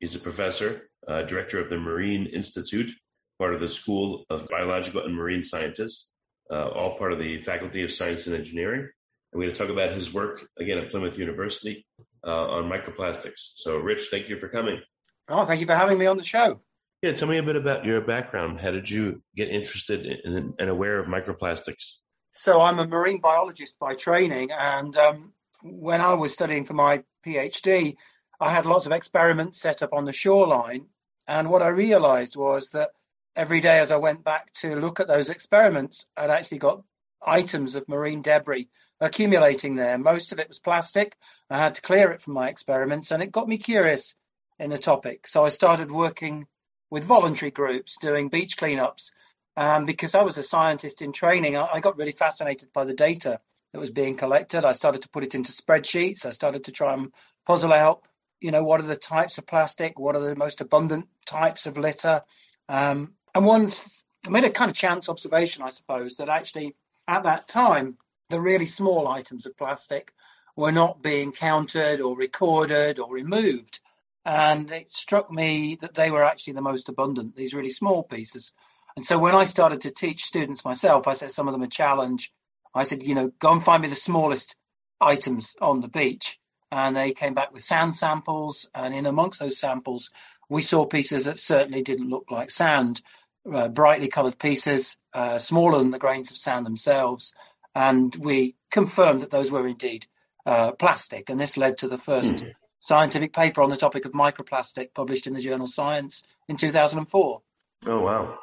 He's a professor uh, director of the Marine Institute, part of the School of Biological and Marine Sciences, uh, all part of the Faculty of Science and Engineering. And we're going to talk about his work again at Plymouth University uh, on microplastics. So, Rich, thank you for coming. Oh, thank you for having me on the show. Yeah, tell me a bit about your background. How did you get interested in, and aware of microplastics? So, I'm a marine biologist by training, and um, when I was studying for my PhD, I had lots of experiments set up on the shoreline. And what I realized was that every day as I went back to look at those experiments, I'd actually got items of marine debris accumulating there. Most of it was plastic. I had to clear it from my experiments, and it got me curious in the topic. So I started working with voluntary groups doing beach cleanups. Um, because I was a scientist in training, I, I got really fascinated by the data that was being collected. I started to put it into spreadsheets. I started to try and puzzle out you know, what are the types of plastic? What are the most abundant types of litter? Um, and once I made a kind of chance observation, I suppose, that actually at that time, the really small items of plastic were not being counted or recorded or removed. And it struck me that they were actually the most abundant, these really small pieces. And so when I started to teach students myself, I set some of them a challenge. I said, you know, go and find me the smallest items on the beach and they came back with sand samples. And in amongst those samples, we saw pieces that certainly didn't look like sand, uh, brightly coloured pieces, uh, smaller than the grains of sand themselves. And we confirmed that those were indeed uh, plastic. And this led to the first mm. scientific paper on the topic of microplastic published in the journal Science in 2004. Oh, wow.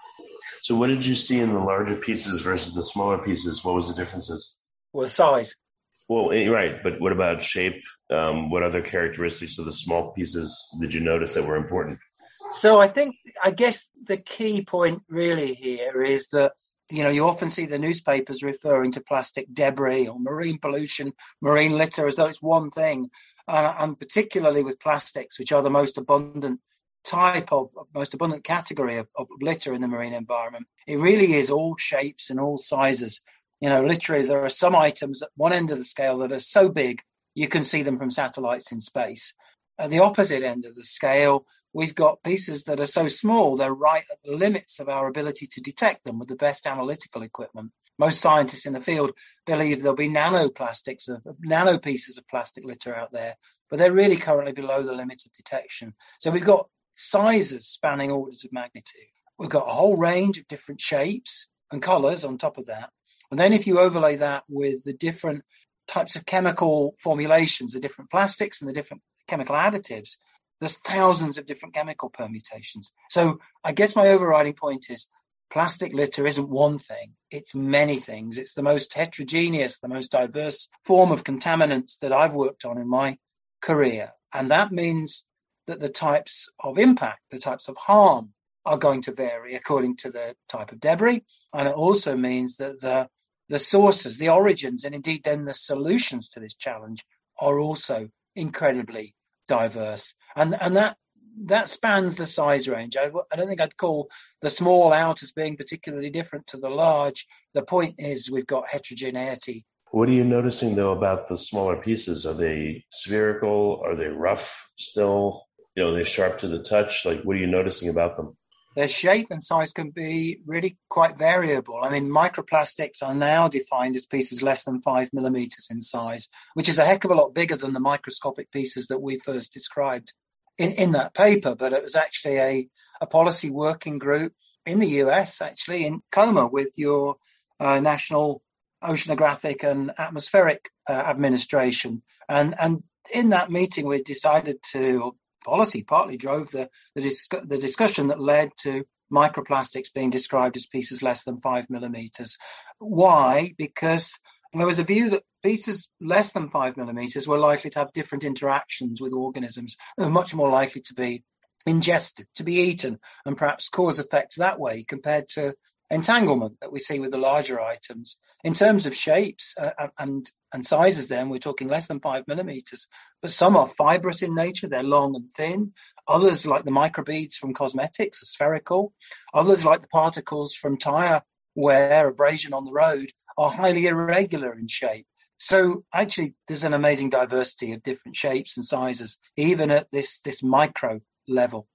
So, what did you see in the larger pieces versus the smaller pieces? What was the differences? Well, size. Well, eh, right, but what about shape? Um, what other characteristics of the small pieces did you notice that were important? So I think, I guess the key point really here is that you know, you often see the newspapers referring to plastic debris or marine pollution, marine litter as though it's one thing. Uh, and particularly with plastics, which are the most abundant type of most abundant category of, of, litter in the marine environment. It really is all shapes and all sizes. You know, literally, there are some items at one end of the scale that are so big you can see them from satellites in space. At the opposite end of the scale, we've got pieces that are so small they're right at the limits of our ability to detect them with the best analytical equipment. Most scientists in the field believe there'll be nanoplastics of nano pieces of plastic litter out there, but they're really currently below the limit of detection. So we've got sizes spanning orders of magnitude. We've got a whole range of different shapes and colors on top of that. And then if you overlay that with the different types of chemical formulations, the different plastics and the different chemical additives, there's thousands of different chemical permutations. So I guess my overriding point is plastic litter isn't one thing, it's many things. It's the most heterogeneous, the most diverse form of contaminants that I've worked on in my career. And that means that the types of impact, the types of harm are going to vary according to the type of debris. And it also means that the the sources, the origins, and indeed then the solutions to this challenge are also incredibly diverse. And, and that, that spans the size range. I, I don't think I'd call the small out as being particularly different to the large. The point is we've got heterogeneity. What are you noticing though about the smaller pieces? Are they spherical? Are they rough still? You know, they're sharp to the touch. Like, what are you noticing about them? Their shape and size can be really quite variable. I mean, microplastics are now defined as pieces less than five millimeters in size, which is a heck of a lot bigger than the microscopic pieces that we first described in, in that paper. But it was actually a, a policy working group in the US, actually, in Tacoma with your uh, National Oceanographic and Atmospheric uh, Administration. And, and in that meeting, we decided to, policy partly drove the the, dis- the discussion that led to microplastics being described as pieces less than five millimeters. Why? Because there was a view that pieces less than five millimeters were likely to have different interactions with organisms and much more likely to be ingested, to be eaten, and perhaps cause effects that way compared to entanglement that we see with the larger items. In terms of shapes uh, and and sizes, then we're talking less than five millimeters, but some are fibrous in nature; they're long and thin. Others, like the microbeads from cosmetics, are spherical. Others, like the particles from tire wear, abrasion on the road, are highly irregular in shape. So actually, there's an amazing diversity of different shapes and sizes, even at this this micro level.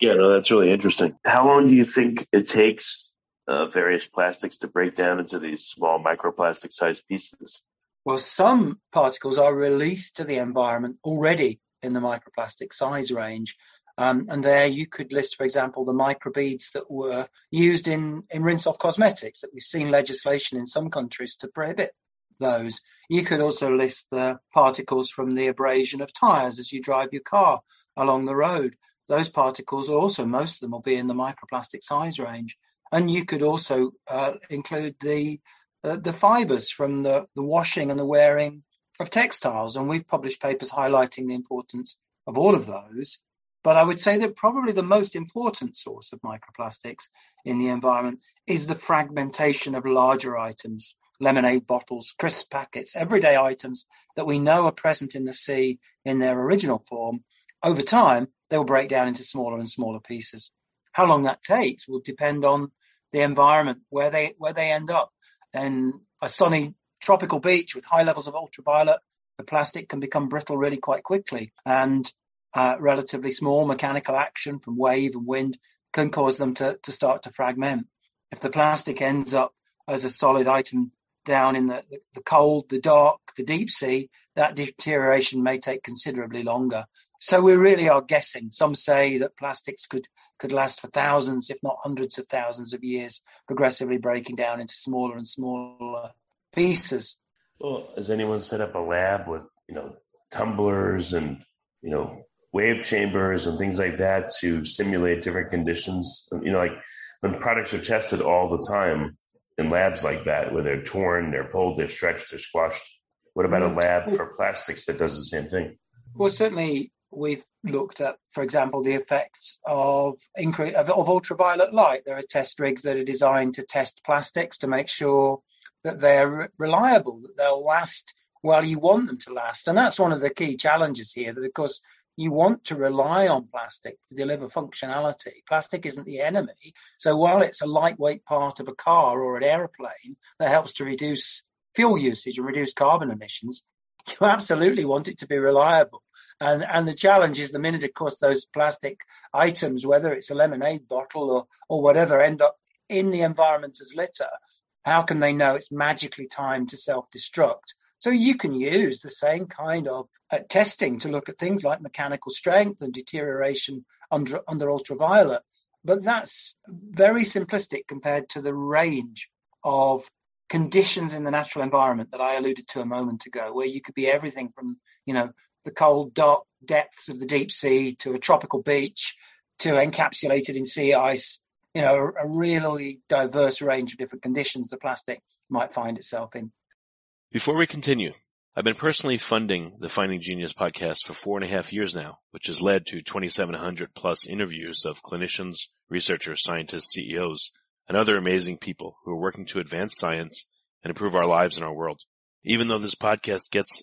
Yeah, no, that's really interesting. How long do you think it takes uh, various plastics to break down into these small microplastic sized pieces? Well, some particles are released to the environment already in the microplastic size range. Um, and there you could list, for example, the microbeads that were used in, in rinse off cosmetics that we've seen legislation in some countries to prohibit those. You could also list the particles from the abrasion of tires as you drive your car along the road. Those particles also, most of them will be in the microplastic size range. And you could also uh, include the uh, the fibers from the, the washing and the wearing of textiles. And we've published papers highlighting the importance of all of those. But I would say that probably the most important source of microplastics in the environment is the fragmentation of larger items, lemonade bottles, crisp packets, everyday items that we know are present in the sea in their original form. Over time, they will break down into smaller and smaller pieces. How long that takes will depend on the environment where they where they end up. And a sunny tropical beach with high levels of ultraviolet, the plastic can become brittle really quite quickly. And uh, relatively small mechanical action from wave and wind can cause them to, to start to fragment. If the plastic ends up as a solid item down in the, the cold, the dark, the deep sea, that deterioration may take considerably longer. So we really are guessing. Some say that plastics could could last for thousands, if not hundreds of thousands of years, progressively breaking down into smaller and smaller pieces. Well, has anyone set up a lab with, you know, tumblers and, you know, wave chambers and things like that to simulate different conditions? You know, like when products are tested all the time in labs like that, where they're torn, they're pulled, they're stretched, they're squashed. What about a mm. lab for plastics that does the same thing? Well, certainly we've looked at, for example, the effects of, incre- of, of ultraviolet light. There are test rigs that are designed to test plastics to make sure that they're re- reliable, that they'll last while you want them to last. And that's one of the key challenges here. That of course you want to rely on plastic to deliver functionality. Plastic isn't the enemy. So while it's a lightweight part of a car or an aeroplane that helps to reduce fuel usage and reduce carbon emissions, you absolutely want it to be reliable. And and the challenge is the minute, of course, those plastic items, whether it's a lemonade bottle or or whatever, end up in the environment as litter. How can they know it's magically timed to self-destruct? So you can use the same kind of uh, testing to look at things like mechanical strength and deterioration under under ultraviolet, but that's very simplistic compared to the range of conditions in the natural environment that I alluded to a moment ago, where you could be everything from you know the cold, dark depths of the deep sea to a tropical beach to encapsulated in sea ice. You know, a, a really diverse range of different conditions the plastic might find itself in. Before we continue, I've been personally funding the Finding Genius podcast for four and a half years now, which has led to 2,700 plus interviews of clinicians, researchers, scientists, CEOs, and other amazing people who are working to advance science and improve our lives and our world. Even though this podcast gets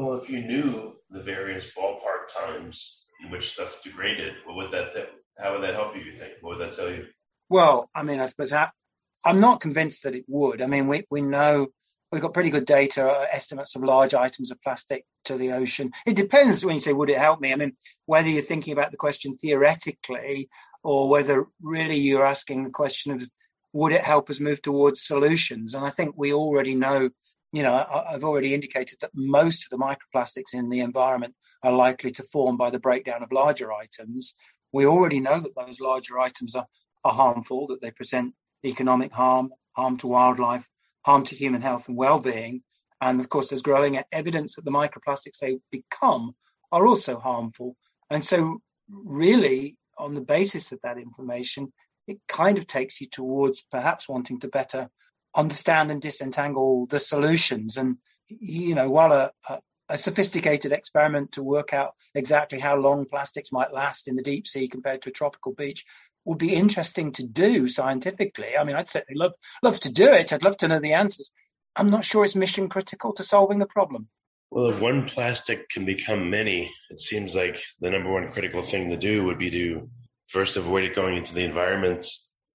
Well, if you knew the various ballpark times in which stuff's degraded, what would that th- how would that help you? You think? What would that tell you? Well, I mean, I suppose I, I'm not convinced that it would. I mean, we we know we've got pretty good data uh, estimates of large items of plastic to the ocean. It depends when you say, would it help me? I mean, whether you're thinking about the question theoretically or whether really you're asking the question of, would it help us move towards solutions? And I think we already know, you know, I, I've already indicated that most of the microplastics in the environment are likely to form by the breakdown of larger items. We already know that those larger items are, are harmful, that they present economic harm, harm to wildlife, harm to human health and well-being. And of course, there's growing evidence that the microplastics they become are also harmful. And so, really, on the basis of that information, it kind of takes you towards perhaps wanting to better understand and disentangle the solutions. And, you know, while a, a, a sophisticated experiment to work out exactly how long plastics might last in the deep sea compared to a tropical beach would be interesting to do scientifically. I mean, I'd certainly love love to do it. I'd love to know the answers. I'm not sure it's mission critical to solving the problem. Well, if one plastic can become many, it seems like the number one critical thing to do would be to first avoid it going into the environment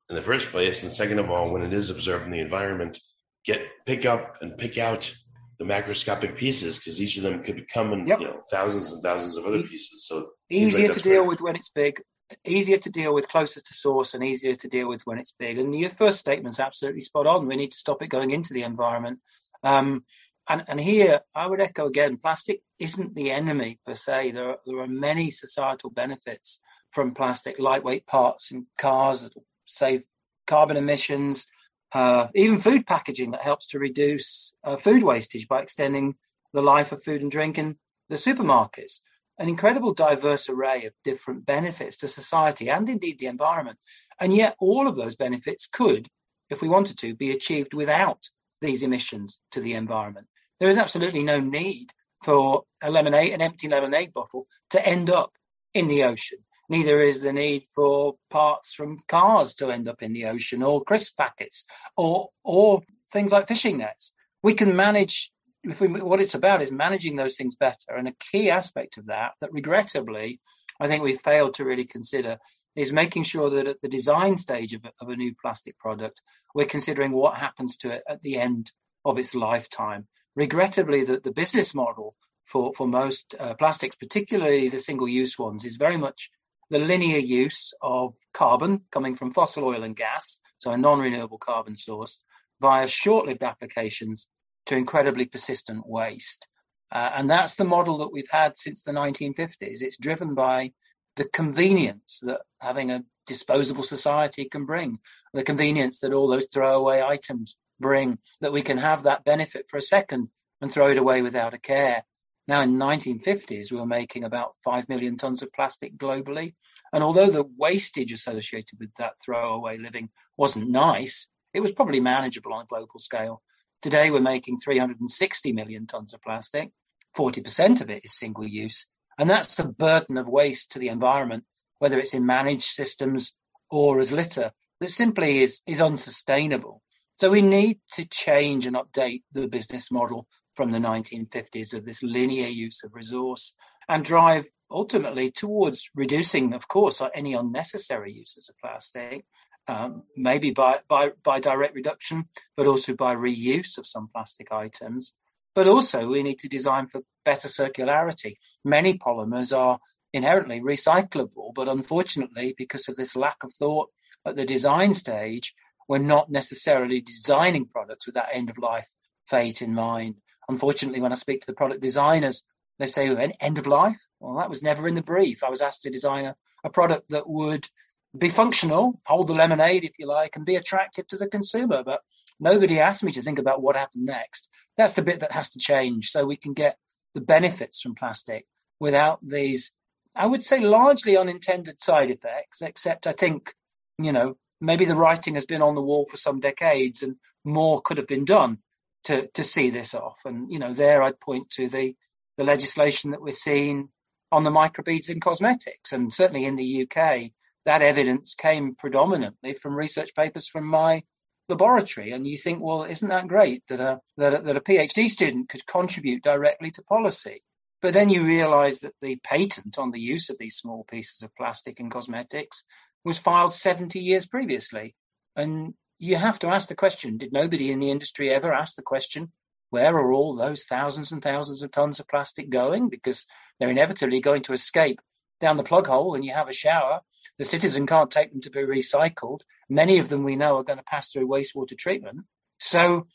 in the first place, and second of all, when it is observed in the environment, get pick up and pick out the macroscopic pieces because each of them could become in, yep. you know, thousands and thousands of other pieces. So easier like to deal great. with when it's big, easier to deal with closer to source and easier to deal with when it's big. And your first statement's absolutely spot on. We need to stop it going into the environment. Um, and, and here I would echo again, plastic isn't the enemy per se. There are, there are many societal benefits from plastic, lightweight parts in cars save carbon emissions, uh, even food packaging that helps to reduce uh, food wastage by extending the life of food and drink in the supermarkets an incredible diverse array of different benefits to society and indeed the environment. And yet, all of those benefits could, if we wanted to, be achieved without these emissions to the environment. There is absolutely no need for a lemonade, an empty lemonade bottle, to end up in the ocean. Neither is the need for parts from cars to end up in the ocean, or crisp packets, or or things like fishing nets. We can manage if we, what it's about is managing those things better. And a key aspect of that, that regrettably, I think we've failed to really consider, is making sure that at the design stage of, of a new plastic product, we're considering what happens to it at the end of its lifetime. Regrettably, that the business model for for most uh, plastics, particularly the single-use ones, is very much the linear use of carbon coming from fossil oil and gas, so a non-renewable carbon source, via short-lived applications to incredibly persistent waste. Uh, and that's the model that we've had since the 1950s. It's driven by the convenience that having a disposable society can bring, the convenience that all those throwaway items bring, that we can have that benefit for a second and throw it away without a care. Now, in the 1950s, we were making about 5 million tons of plastic globally. And although the wastage associated with that throwaway living wasn't nice, it was probably manageable on a global scale. Today, we're making 360 million tons of plastic. 40% of it is single use. And that's the burden of waste to the environment, whether it's in managed systems or as litter, that simply is, is unsustainable. So we need to change and update the business model from the 1950s of this linear use of resource and drive ultimately towards reducing, of course, any unnecessary uses of plastic um, maybe by, by, by direct reduction, but also by reuse of some plastic items. But also we need to design for better circularity. Many polymers are inherently recyclable, but unfortunately, because of this lack of thought at the design stage, we're not necessarily designing products with that end of life fate in mind. Unfortunately, when I speak to the product designers, they say end of life. Well, that was never in the brief. I was asked to design a, a product that would be functional, hold the lemonade if you like, and be attractive to the consumer. But nobody asked me to think about what happened next. That's the bit that has to change so we can get the benefits from plastic without these, I would say, largely unintended side effects, except I think, you know, maybe the writing has been on the wall for some decades and more could have been done to, to see this off. And, you know, there I'd point to the, the legislation that we're seeing on the microbeads in cosmetics. And certainly in the UK, that evidence came predominantly from research papers from my laboratory. And you think, well, isn't that great that a, that a, that a PhD student could contribute directly to policy? But then you realize that the patent on the use of these small pieces of plastic in cosmetics was filed 70 years previously. And you have to ask the question, did nobody in the industry ever ask the question, where are all those thousands and thousands of tons of plastic going? Because they're inevitably going to escape down the plug hole and you have a shower. The citizen can't take them to be recycled. Many of them we know are going to pass through wastewater treatment. So,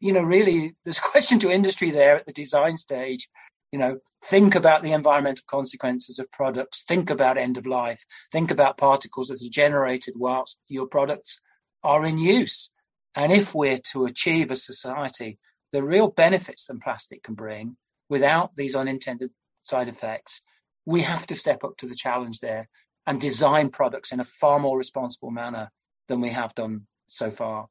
you know, really, there's a question to industry there at the design stage. You know, think about the environmental consequences of products. Think about end of life. Think about particles that are generated whilst your products are in use. And if we're to achieve a society the real benefits that plastic can bring without these unintended side effects, we have to step up to the challenge there and design products in a far more responsible manner than we have done so far.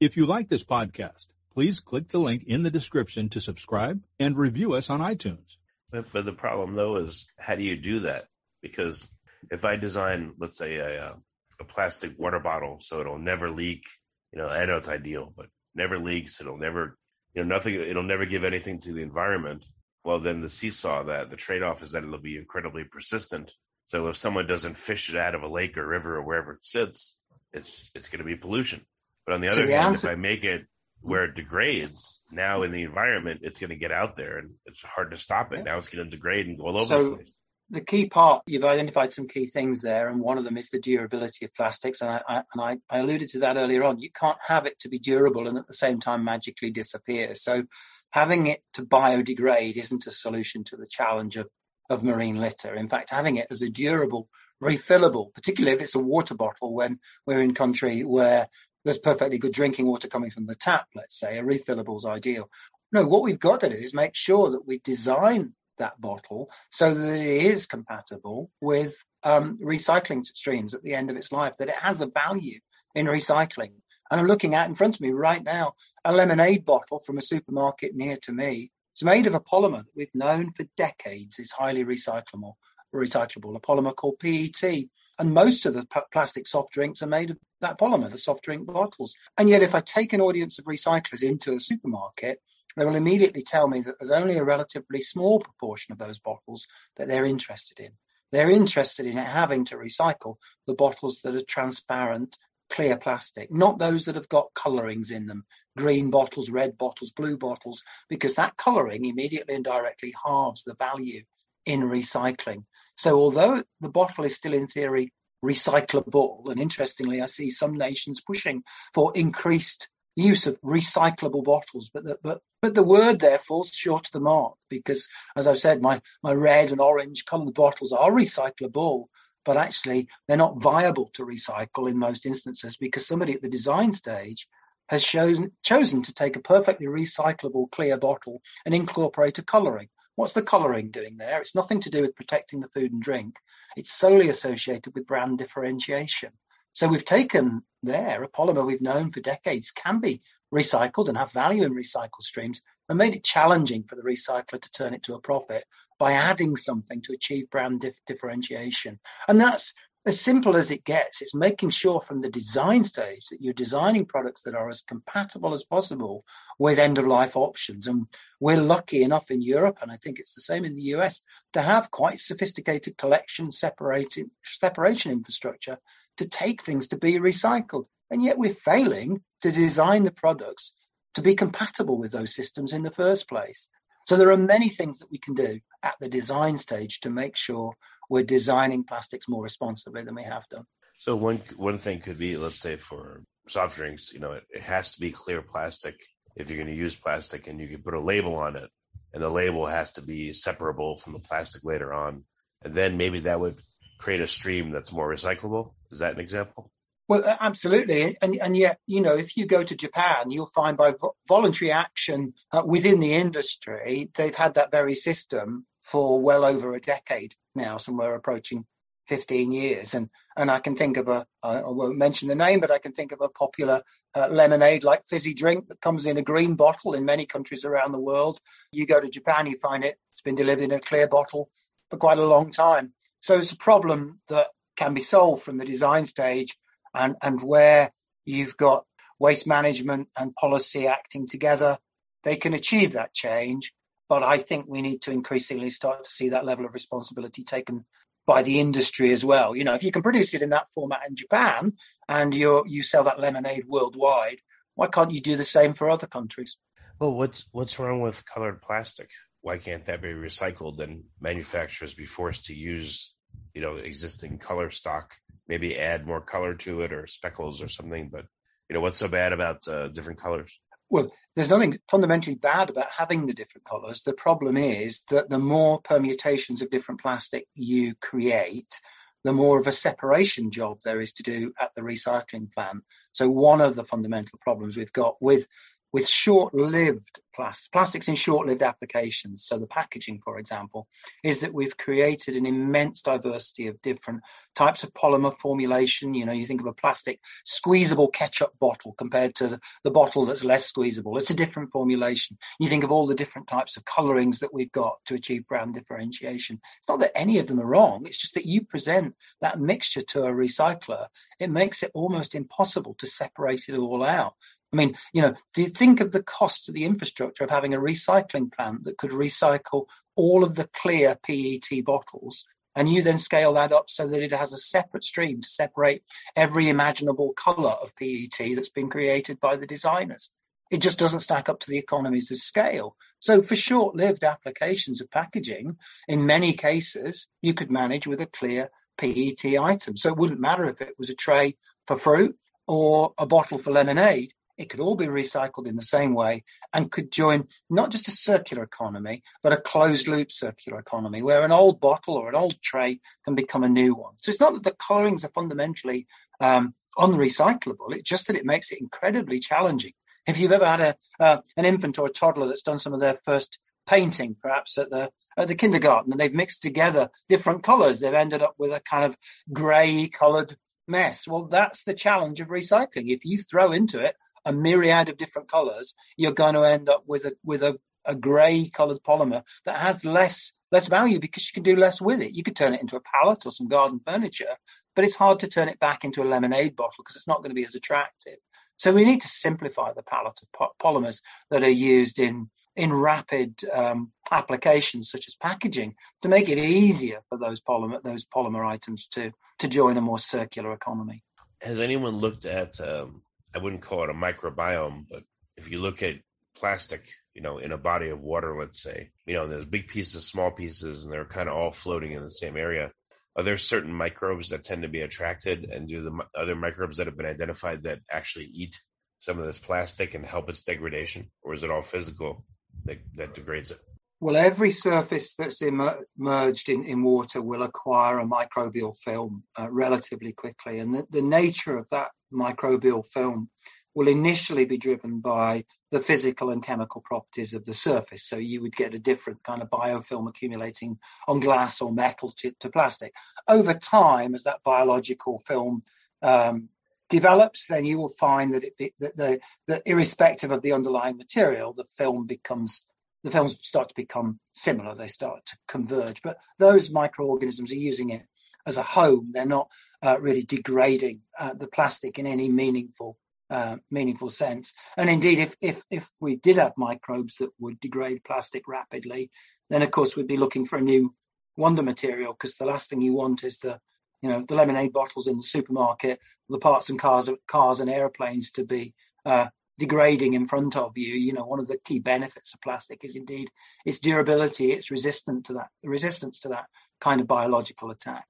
If you like this podcast, please click the link in the description to subscribe and review us on iTunes. But, but the problem though is how do you do that? Because if I design, let's say a, uh, a plastic water bottle so it'll never leak, you know, I know it's ideal, but never leaks, it'll never, you know, nothing, it'll never give anything to the environment. Well, then the seesaw that the trade off is that it'll be incredibly persistent. So if someone doesn't fish it out of a lake or river or wherever it sits, it's, it's going to be pollution. But on the other so the hand, answer- if I make it where it degrades now in the environment, it's going to get out there and it's hard to stop it. Now it's going to degrade and go all over so, the place the key part you've identified some key things there, and one of them is the durability of plastics. And I, I and I, I, alluded to that earlier on. You can't have it to be durable and at the same time magically disappear. So having it to biodegrade isn't a solution to the challenge of of marine litter. In fact, having it as a durable, refillable, particularly if it's a water bottle, when we're in country where there's perfectly good drinking water coming from the tap, let's say, a refillable is ideal. No, what we've got to do is make sure that we design that bottle so that it is compatible with um, recycling streams at the end of its life, that it has a value in recycling. And I'm looking at in front of me right now a lemonade bottle from a supermarket near to me. It's made of a polymer that we've known for decades is highly recyclable, recyclable, a polymer called PET. And most of the p- plastic soft drinks are made of that polymer, the soft drink bottles. And yet, if I take an audience of recyclers into a supermarket, they will immediately tell me that there's only a relatively small proportion of those bottles that they're interested in. They're interested in having to recycle the bottles that are transparent, clear plastic, not those that have got colorings in them, green bottles, red bottles, blue bottles, because that coloring immediately and directly halves the value in recycling. So although the bottle is still in theory recyclable, and interestingly, I see some nations pushing for increased use of recyclable bottles, but the, but but the word there falls short of the mark because, as I've said, my my red and orange coloured bottles are recyclable, but actually they're not viable to recycle in most instances because somebody at the design stage has chosen chosen to take a perfectly recyclable clear bottle and incorporate a colouring. What's the colouring doing there? It's nothing to do with protecting the food and drink. It's solely associated with brand differentiation. So we've taken there a polymer we've known for decades can be recycled and have value in recycled streams and made it challenging for the recycler to turn it to a profit by adding something to achieve brand dif- differentiation. And that's as simple as it gets. It's making sure from the design stage that you're designing products that are as compatible as possible with end of life options. And we're lucky enough in Europe, and I think it's the same in the US, to have quite sophisticated collection separating, separation infrastructure to take things to be recycled. And yet we're failing to design the products to be compatible with those systems in the first place. So there are many things that we can do at the design stage to make sure we're designing plastics more responsibly than we have done. So one one thing could be, let's say for soft drinks, you know, it, it has to be clear plastic if you're going to use plastic, and you can put a label on it, and the label has to be separable from the plastic later on, and then maybe that would create a stream that's more recyclable. Is that an example? Well, absolutely, and and yet you know if you go to Japan, you'll find by vo- voluntary action uh, within the industry, they've had that very system for well over a decade now, somewhere approaching fifteen years. And and I can think of a I won't mention the name, but I can think of a popular uh, lemonade like fizzy drink that comes in a green bottle in many countries around the world. You go to Japan, you find it it's been delivered in a clear bottle for quite a long time. So it's a problem that can be solved from the design stage and, and where you've got waste management and policy acting together, they can achieve that change. But I think we need to increasingly start to see that level of responsibility taken by the industry as well. You know, if you can produce it in that format in Japan and you you sell that lemonade worldwide, why can't you do the same for other countries? Well, what's what's wrong with colored plastic? Why can't that be recycled and manufacturers be forced to use, you know, existing color stock, maybe add more color to it or speckles or something? But you know, what's so bad about uh, different colors? Well, there's nothing fundamentally bad about having the different colors. The problem is that the more permutations of different plastic you create, the more of a separation job there is to do at the recycling plant. So one of the fundamental problems we've got with with short-lived plastics, plastics in short-lived applications. So the packaging, for example, is that we've created an immense diversity of different types of polymer formulation. You know, you think of a plastic squeezable ketchup bottle compared to the, the bottle that's less squeezable. It's a different formulation. You think of all the different types of colorings that we've got to achieve brand differentiation. It's not that any of them are wrong. It's just that you present that mixture to a recycler. It makes it almost impossible to separate it all out. I mean, you know, do you think of the cost of the infrastructure of having a recycling plant that could recycle all of the clear PET bottles and you then scale that up so that it has a separate stream to separate every imaginable color of PET that's been created by the designers. It just doesn't stack up to the economies of scale. So for short-lived applications of packaging, in many cases, you could manage with a clear PET item. So it wouldn't matter if it was a tray for fruit or a bottle for lemonade it could all be recycled in the same way and could join not just a circular economy, but a closed loop circular economy where an old bottle or an old tray can become a new one. So it's not that the colorings are fundamentally um, unrecyclable. It's just that it makes it incredibly challenging. If you've ever had a uh, an infant or a toddler that's done some of their first painting, perhaps at the at the kindergarten, and they've mixed together different colors, they've ended up with a kind of grey colored mess. Well, that's the challenge of recycling. If you throw into it a myriad of different colors, you're going to end up with a with a, a grey colored polymer that has less less value because you can do less with it. You could turn it into a pallet or some garden furniture, but it's hard to turn it back into a lemonade bottle because it's not going to be as attractive. So we need to simplify the palette of po- polymers that are used in in rapid um, applications such as packaging to make it easier for those polymer those polymer items to to join a more circular economy. Has anyone looked at um, I wouldn't call it a microbiome, but if you look at plastic, you know, in a body of water, let's say, you know, there's big pieces, small pieces, and they're kind of all floating in the same area. Are there certain microbes that tend to be attracted, and do the other microbes that have been identified that actually eat some of this plastic and help its degradation, or is it all physical that, that degrades it? Well, every surface that's emerged in, in water will acquire a microbial film uh, relatively quickly. And the, the nature of that microbial film will initially be driven by the physical and chemical properties of the surface. So you would get a different kind of biofilm accumulating on glass or metal to, to plastic. Over time, as that biological film um, develops, then you will find that it be, that the that irrespective of the underlying material, the film becomes the films start to become similar. They start to converge. But those microorganisms are using it as a home. They're not uh, really degrading uh, the plastic in any meaningful uh, meaningful sense. And indeed, if if if we did have microbes that would degrade plastic rapidly, then of course we'd be looking for a new wonder material because the last thing you want is the you know the lemonade bottles in the supermarket, the parts and cars cars and airplanes to be uh, degrading in front of you. You know, one of the key benefits of plastic is indeed its durability, its resistant to that resistance to that kind of biological attack.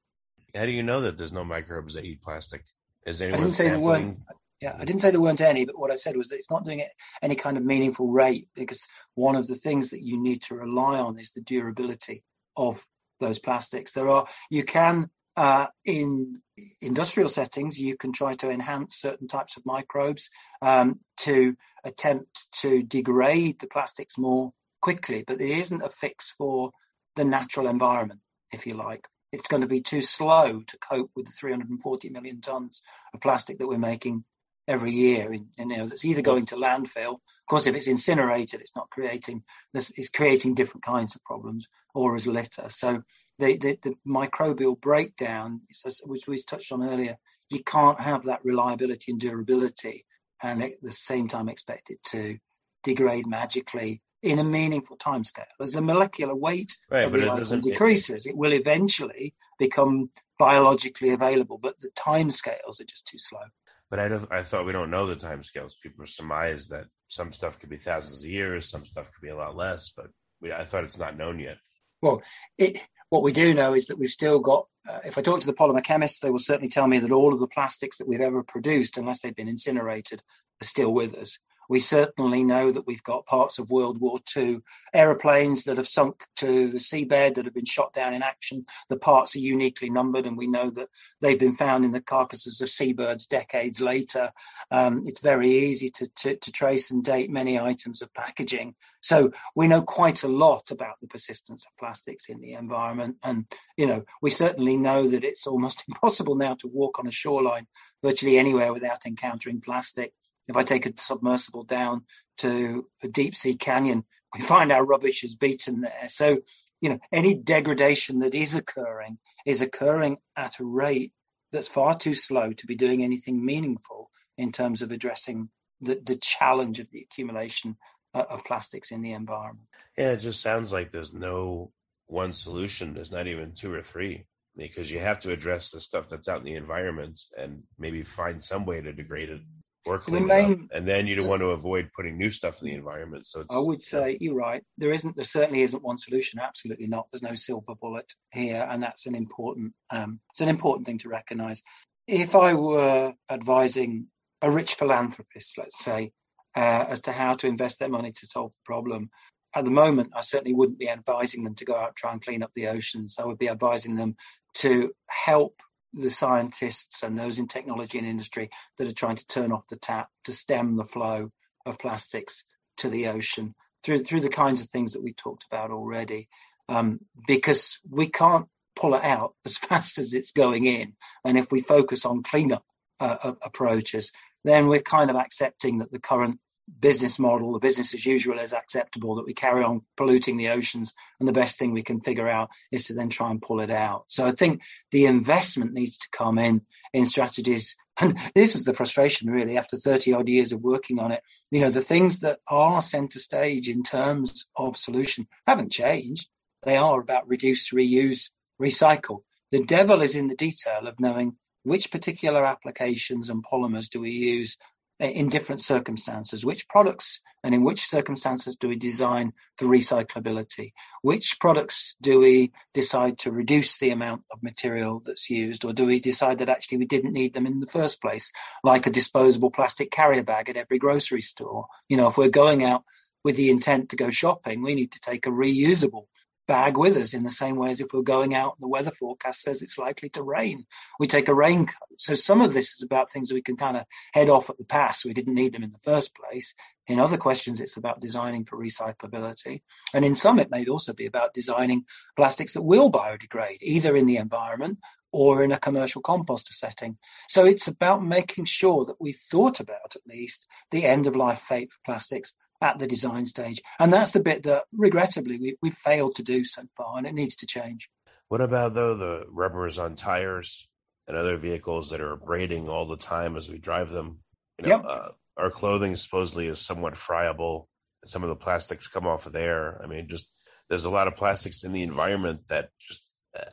How do you know that there's no microbes that eat plastic? Is anyone I didn't say there weren't. Yeah, I didn't say there weren't any, but what I said was that it's not doing it any kind of meaningful rate because one of the things that you need to rely on is the durability of those plastics. There are you can uh, in industrial settings, you can try to enhance certain types of microbes um, to attempt to degrade the plastics more quickly, but there isn't a fix for the natural environment, if you like. It's going to be too slow to cope with the 340 million tons of plastic that we're making every year. And, you know, that's either going to landfill. Of course, if it's incinerated, it's not creating this. It's creating different kinds of problems, or as litter. So the, the, the microbial breakdown, which we touched on earlier, you can't have that reliability and durability and at the same time expect it to degrade magically in a meaningful timescale. As the molecular weight right, of the item decreases, it will eventually become biologically available, but the timescales are just too slow. But I, don't, I thought we don't know the timescales. People surmise that some stuff could be thousands of years, some stuff could be a lot less, but we, I thought it's not known yet. Well, it, what we do know is that we've still got, uh, if I talk to the polymer chemists, they will certainly tell me that all of the plastics that we've ever produced, unless they've been incinerated, are still with us. We certainly know that we've got parts of World War II aeroplanes that have sunk to the seabed that have been shot down in action. The parts are uniquely numbered, and we know that they've been found in the carcasses of seabirds decades later. Um, it's very easy to, to, to trace and date many items of packaging. So we know quite a lot about the persistence of plastics in the environment. And, you know, we certainly know that it's almost impossible now to walk on a shoreline virtually anywhere without encountering plastic. If I take a submersible down to a deep sea canyon, we find our rubbish is beaten there. So, you know, any degradation that is occurring is occurring at a rate that's far too slow to be doing anything meaningful in terms of addressing the, the challenge of the accumulation uh, of plastics in the environment. Yeah, it just sounds like there's no one solution. There's not even two or three because you have to address the stuff that's out in the environment and maybe find some way to degrade it or clean main, up. And then you don't want to avoid putting new stuff in the environment. So I would say you're right. There isn't. There certainly isn't one solution. Absolutely not. There's no silver bullet here, and that's an important. Um, it's an important thing to recognise. If I were advising a rich philanthropist, let's say, uh, as to how to invest their money to solve the problem. At the moment, I certainly wouldn't be advising them to go out and try and clean up the oceans. I would be advising them to help the scientists and those in technology and industry that are trying to turn off the tap to stem the flow of plastics to the ocean through through the kinds of things that we talked about already. Um, because we can't pull it out as fast as it's going in, and if we focus on cleanup uh, approaches, then we're kind of accepting that the current business model, the business as usual is acceptable, that we carry on polluting the oceans. And the best thing we can figure out is to then try and pull it out. So I think the investment needs to come in in strategies. And this is the frustration really after 30 odd years of working on it. You know, the things that are center stage in terms of solution haven't changed. They are about reduce, reuse, recycle. The devil is in the detail of knowing which particular applications and polymers do we use Uh, in different circumstances? Which products and in which circumstances do we design for recyclability? Which products do we decide to reduce the amount of material that's used, or do we decide that actually we didn't need them in the first place, like a disposable plastic carrier bag at every grocery store? You know, if we're going out with the intent to go shopping, we need to take a reusable bag with us in the same way as if we're going out and the weather forecast says it's likely to rain. We take a raincoat. So some of this is about things we can kind of head off at the pass. We didn't need them in the first place. In other questions, it's about designing for recyclability. And in some, it may also be about designing plastics that will biodegrade, either in the environment or in a commercial composter setting. So it's about making sure that we thought about at least the end of life fate for plastics at the design stage. And that's the bit that regrettably we, we've failed to do so far and it needs to change. What about though the rubbers on tires and other vehicles that are abrading all the time as we drive them? You know, yep. uh, our clothing supposedly is somewhat friable and some of the plastics come off of there. I mean, just there's a lot of plastics in the environment that just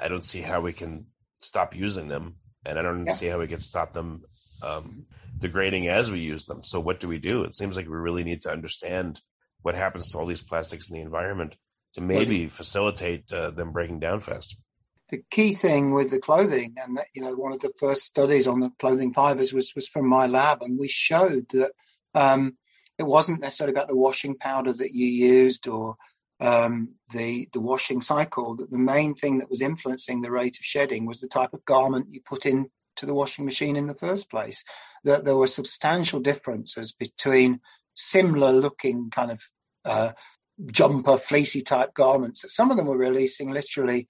I don't see how we can stop using them and I don't see how we can stop them um, degrading as we use them. So what do we do? It seems like we really need to understand what happens to all these plastics in the environment to maybe facilitate uh, them breaking down faster. The key thing with the clothing, and that, you know, one of the first studies on the clothing fibers was was from my lab, and we showed that um, it wasn't necessarily about the washing powder that you used or um, the the washing cycle. That the main thing that was influencing the rate of shedding was the type of garment you put in to the washing machine in the first place. That there were substantial differences between similar looking kind of uh, jumper, fleecy type garments. That some of them were releasing literally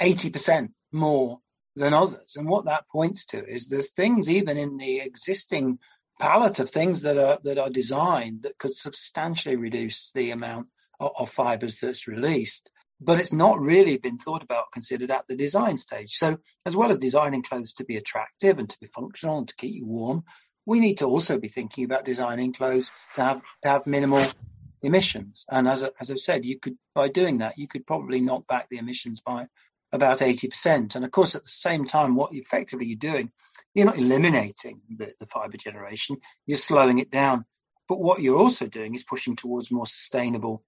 80% uh, more than others. And what that points to is there's things even in the existing palette of things that are that are designed that could substantially reduce the amount of, of fibers that's released but it's not really been thought about, considered at the design stage. So, as well as designing clothes to be attractive and to be functional and to keep you warm, we need to also be thinking about designing clothes to have to have minimal emissions. And as as I've said, you could by doing that, you could probably knock back the emissions by about 80%. And of course, at the same time, what effectively you're doing, you're not eliminating the, the fiber generation, you're slowing it down. But what you're also doing is pushing towards more sustainable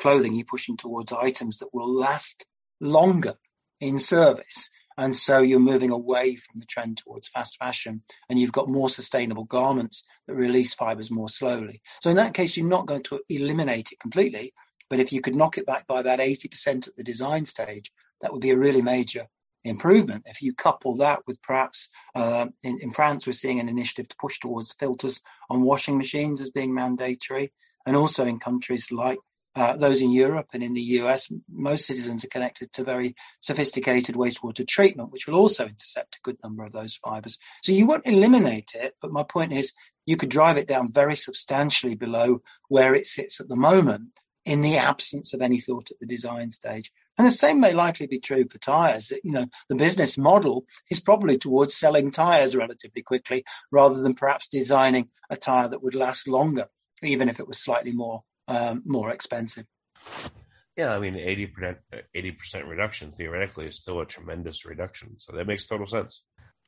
clothing. You're pushing towards items that will last longer in service. And so you're moving away from the trend towards fast fashion and you've got more sustainable garments that release fibers more slowly. So in that case, you're not going to eliminate it completely. But if you could knock it back by about 80% at the design stage, that would be a really major improvement. If you couple that with perhaps uh, in, in, France, we're seeing an initiative to push towards filters on washing machines as being mandatory, and also in countries like uh, those in Europe and in the US, most citizens are connected to very sophisticated wastewater treatment, which will also intercept a good number of those fibers. So you won't eliminate it, but my point is you could drive it down very substantially below where it sits at the moment in the absence of any thought at the design stage. And the same may likely be true for tires. You know, the business model is probably towards selling tires relatively quickly rather than perhaps designing a tire that would last longer, even if it was slightly more um, more expensive. Yeah, I mean, 80%, 80% reduction theoretically is still a tremendous reduction. So that makes total sense.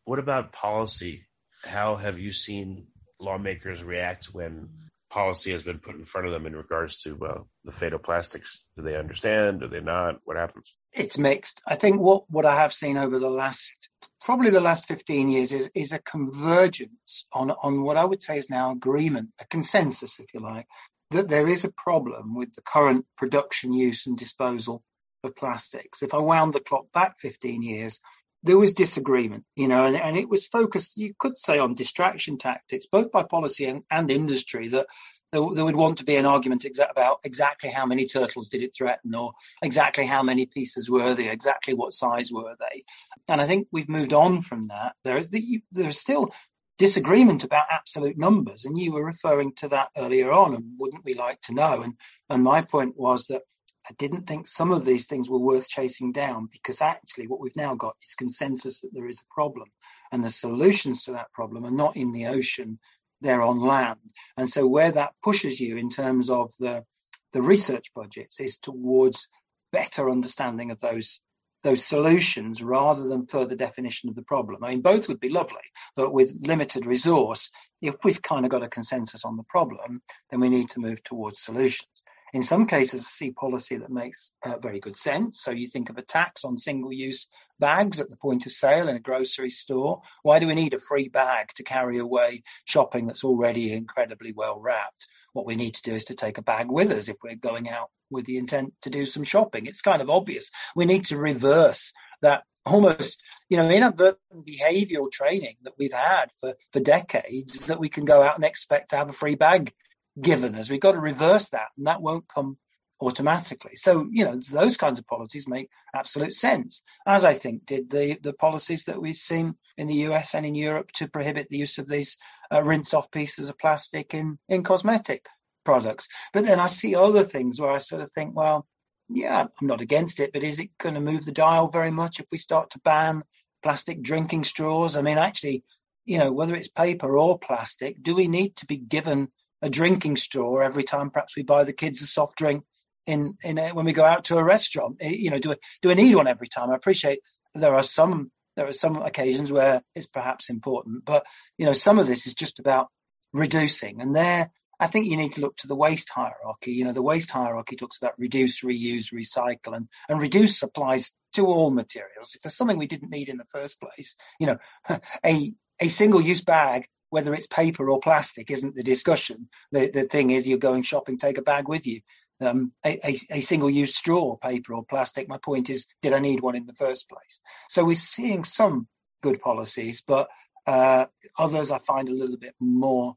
What about policy? How have you seen lawmakers react when policy has been put in front of them in regards to uh, the fatal plastics? Do they understand? Do they not? What happens? It's mixed. I think what, what I have seen over the last, probably the last 15 years is, is a convergence on, on what I would say is now agreement, a consensus, if you like, that there is a problem with the current production, use and disposal of plastics. If I wound the clock back 15 years, there was disagreement, you know, and, and it was focused, you could say, on distraction tactics, both by policy and, and industry, that there, there, would want to be an argument exa- about exactly how many turtles did it threaten, or exactly how many pieces were they, exactly what size were they. And I think we've moved on from that. There, there's still disagreement about absolute numbers. And you were referring to that earlier on, and wouldn't we like to know? And, and my point was that I didn't think some of these things were worth chasing down because actually what we've now got is consensus that there is a problem and the solutions to that problem are not in the ocean, they're on land. And so where that pushes you in terms of the, the research budgets is towards better understanding of those those solutions rather than further definition of the problem. I mean, both would be lovely, but with limited resource, if we've kind of got a consensus on the problem, then we need to move towards solutions. In some cases, see policy that makes uh, very good sense. So you think of a tax on single-use bags at the point of sale in a grocery store. Why do we need a free bag to carry away shopping that's already incredibly well wrapped? What we need to do is to take a bag with us if we're going out with the intent to do some shopping. It's kind of obvious. We need to reverse that almost, you know, inadvertent behavioral training that we've had for, for decades that we can go out and expect to have a free bag given us. We've got to reverse that and that won't come automatically. So, you know, those kinds of policies make absolute sense, as I think did the, the policies that we've seen in the US and in Europe to prohibit the use of these uh, rinse off pieces of plastic in, in cosmetic products. But then I see other things where I sort of think, well, yeah, I'm not against it, but is it going to move the dial very much if we start to ban plastic drinking straws? I mean, actually, you know, whether it's paper or plastic, do we need to be given a drinking straw every time perhaps we buy the kids a soft drink in in a, when we go out to a restaurant? Eh, you know, do do I need one every time? I appreciate there are some there are some occasions where it's perhaps important, but you know, some of this is just about reducing, and there I think you need to look to the waste hierarchy. You know, the waste hierarchy talks about reduce, reuse, recycle, and, and reduce applies to all materials. If there's something we didn't need in the first place, you know, a, a single use bag, whether it's paper or plastic, isn't the discussion. The, the thing is you're going shopping, take a bag with you. Um, a, a, a single use straw, paper or plastic. My point is, did I need one in the first place? So we're seeing some good policies, but uh, others I find a little bit more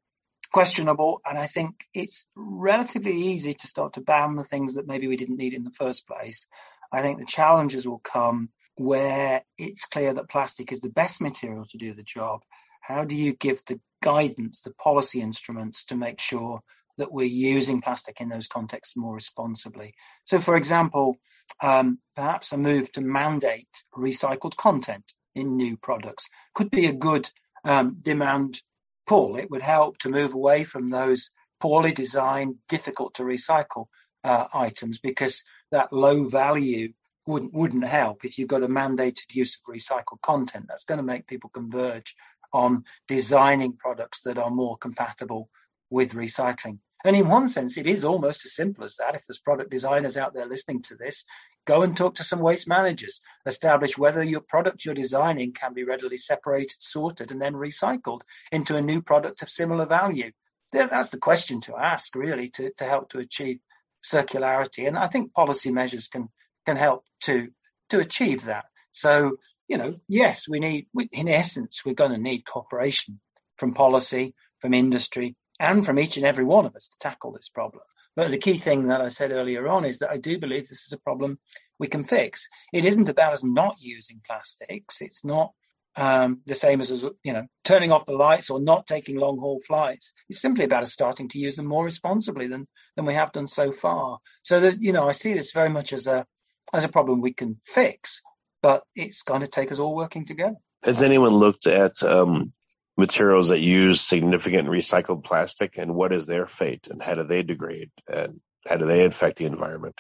questionable. And I think it's relatively easy to start to ban the things that maybe we didn't need in the first place. I think the challenges will come where it's clear that plastic is the best material to do the job. How do you give the guidance, the policy instruments to make sure that we're using plastic in those contexts more responsibly? So, for example, um, perhaps a move to mandate recycled content in new products could be a good um, demand pull. It would help to move away from those poorly designed, difficult to recycle uh, items because that low value wouldn't wouldn't help if you've got a mandated use of recycled content. That's going to make people converge on designing products that are more compatible with recycling. And in one sense, it is almost as simple as that. If there's product designers out there listening to this, go and talk to some waste managers. Establish whether your product you're designing can be readily separated, sorted, and then recycled into a new product of similar value. That's the question to ask, really, to, to help to achieve circularity. And I think policy measures can can help to to achieve that. So, you know, yes, we need, in essence, we're going to need cooperation from policy, from industry, and from each and every one of us to tackle this problem. But the key thing that I said earlier on is that I do believe this is a problem we can fix. It isn't about us not using plastics. It's not um, the same as, you know, turning off the lights or not taking long haul flights. It's simply about us starting to use them more responsibly than, than we have done so far. So that, you know, I see this very much as a, as a problem we can fix, but it's going to take us all working together. Has anyone looked at um, materials that use significant recycled plastic and what is their fate and how do they degrade and how do they affect the environment?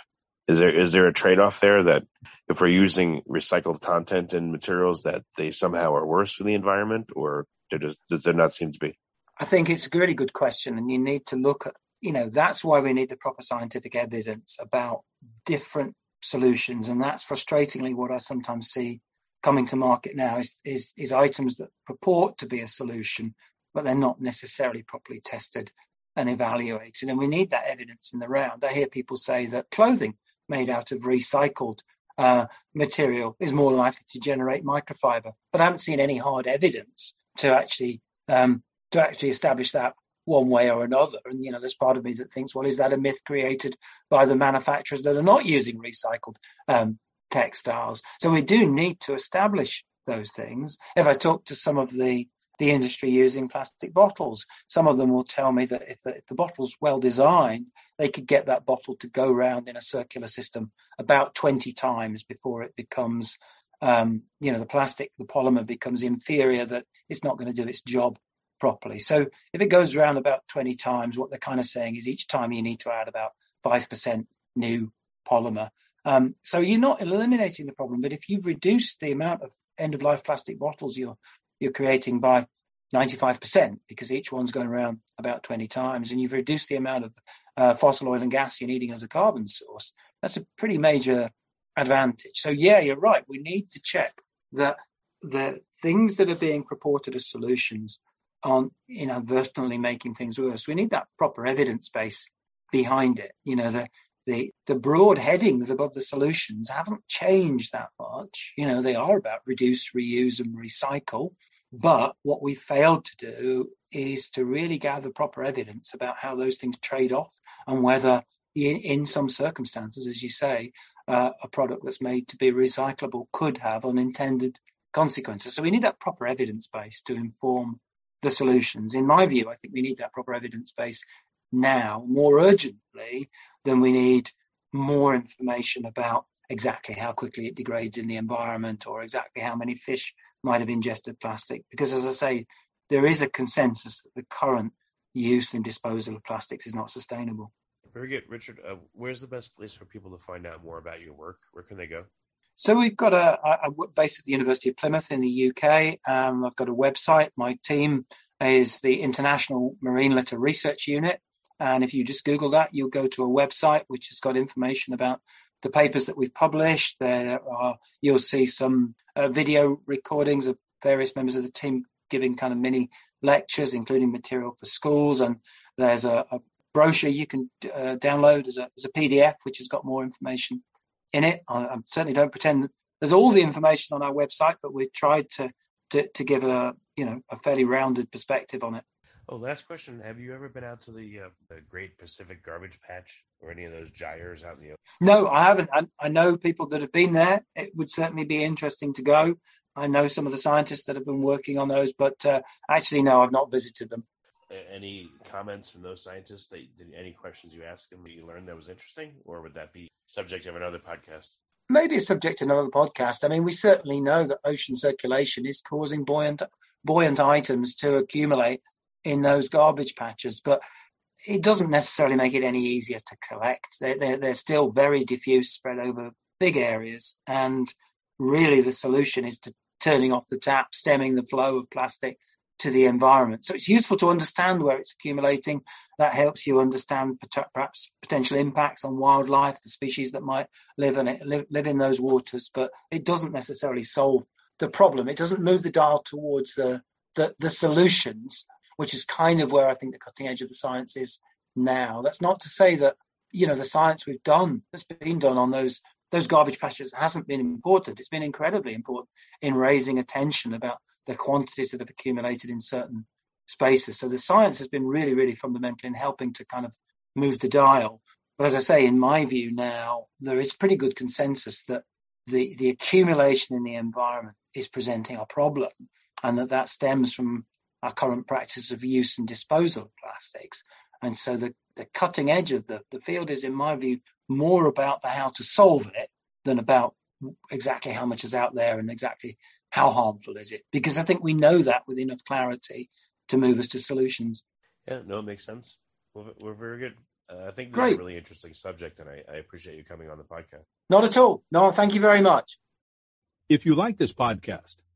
Is there is there a trade off there that if we're using recycled content and materials that they somehow are worse for the environment, or does, does there not seem to be? I think it's a really good question, and you need to look at you know that's why we need the proper scientific evidence about different solutions, and that's frustratingly what I sometimes see coming to market now is, is, is items that purport to be a solution, but they're not necessarily properly tested and evaluated. And we need that evidence in the round. I hear people say that clothing made out of recycled uh, material is more likely to generate microfiber, but I haven't seen any hard evidence to actually um, to actually establish that one way or another. And you know, there's part of me that thinks, well, is that a myth created by the manufacturers that are not using recycled um, textiles. So we do need to establish those things. If I talk to some of the the industry using plastic bottles, some of them will tell me that if the, if the bottle's well designed, they could get that bottle to go round in a circular system about 20 times before it becomes, um, you know, the plastic, the polymer becomes inferior that it's not going to do its job properly. So if it goes around about 20 times, what they're kind of saying is each time you need to add about 5% new polymer. Um, so you're not eliminating the problem, but if you've reduced the amount of end of life plastic bottles you're you're creating by 95% because each one's going around about 20 times, and you've reduced the amount of uh, fossil oil and gas you're needing as a carbon source. That's a pretty major advantage. So yeah, you're right. We need to check that the things that are being purported as solutions aren't inadvertently making things worse. We need that proper evidence base behind it. You know, the the the broad headings above the solutions haven't changed that much. You know, they are about reduce, reuse, and recycle. But what we failed to do is to really gather proper evidence about how those things trade off and whether, in, in some circumstances, as you say, uh, a product that's made to be recyclable could have unintended consequences. So we need that proper evidence base to inform the solutions. In my view, I think we need that proper evidence base now more urgently than we need more information about exactly how quickly it degrades in the environment or exactly how many fish might have ingested plastic. Because as I say, there is a consensus that the current use and disposal of plastics is not sustainable. Very good. Richard, uh, where's the best place for people to find out more about your work? Where can they go? So we've got a, a, a based at the University of Plymouth in the UK. Um, I've got a website. My team is the International Marine Litter Research Unit. And if you just Google that, you'll go to a website which has got information about the papers that we've published. There are, you'll see some uh, video recordings of various members of the team giving kind of mini lectures, including material for schools. And there's a, a brochure you can uh, download as a, as a PDF, which has got more information in it. I, I certainly don't pretend there's all the information on our website, but we've tried to, to, to give a, you know, a fairly rounded perspective on it. Oh, last question. Have you ever been out to the, uh, the Great Pacific Garbage Patch or any of those gyres out in the ocean? No, I haven't. I, I know people that have been there. It would certainly be interesting to go. I know some of the scientists that have been working on those, but uh, actually, no, I've not visited them. Any comments from those scientists? That, any questions you asked them that you learned that was interesting, or would that be subject of another podcast? Maybe a subject of another podcast. I mean, we certainly know that ocean circulation is causing buoyant buoyant items to accumulate in those garbage patches, but it doesn't necessarily make it any easier to collect. They're, they're, they're still very diffuse, spread over big areas. And really the solution is to turning off the tap, stemming the flow of plastic to the environment. So it's useful to understand where it's accumulating. That helps you understand perhaps potential impacts on wildlife, the species that might live in it, live, live in those waters. But it doesn't necessarily solve the problem. It doesn't move the dial towards the, the, the solutions, which is kind of where I think the cutting edge of the science is now. That's not to say that you know the science we've done that's been done on those those garbage patches hasn't been important. It's been incredibly important in raising attention about the quantities that have accumulated in certain spaces. So the science has been really, really fundamental in helping to kind of move the dial. But as I say, in my view now, there is pretty good consensus that the, the accumulation in the environment is presenting a problem and that that stems from our current practice of use and disposal of plastics. And so the, the cutting edge of the, the field is, in my view, more about the how to solve it than about exactly how much is out there and exactly how harmful is it? Because I think we know that with enough clarity to move us to solutions. Yeah, no, it makes sense. We're, we're very good. Uh, I think this Great. is a really interesting subject, and I, I appreciate you coming on the podcast. Not at all. No, thank you very much. If you like this podcast,